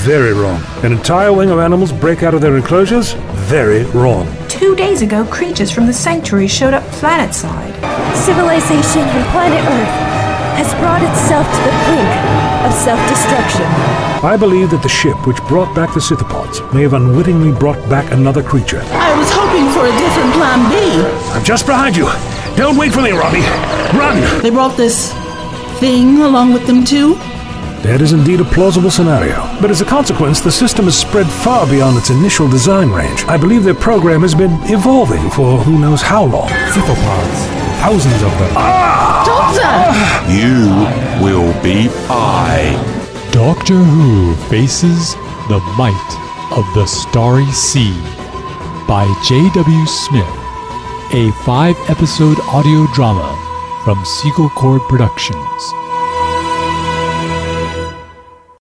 Very wrong. An entire wing of animals break out of their enclosures? Very wrong. Two days ago, creatures from the sanctuary showed up planetside. Civilization on planet Earth has brought itself to the brink of self-destruction. I believe that the ship which brought back the Scythopods may have unwittingly brought back another creature. I was hoping for a different plan B. I'm just behind you. Don't wait for me, Robbie. Run! They brought this thing along with them too? That is indeed a plausible scenario. But as a consequence, the system has spread far beyond its initial design range. I believe their program has been evolving for who knows how long. Scythopods. Thousands of them. Doctor! You will be I. Doctor Who faces the might of the Starry Sea by J.W. Smith, a five episode audio drama from Seagull Cord Productions.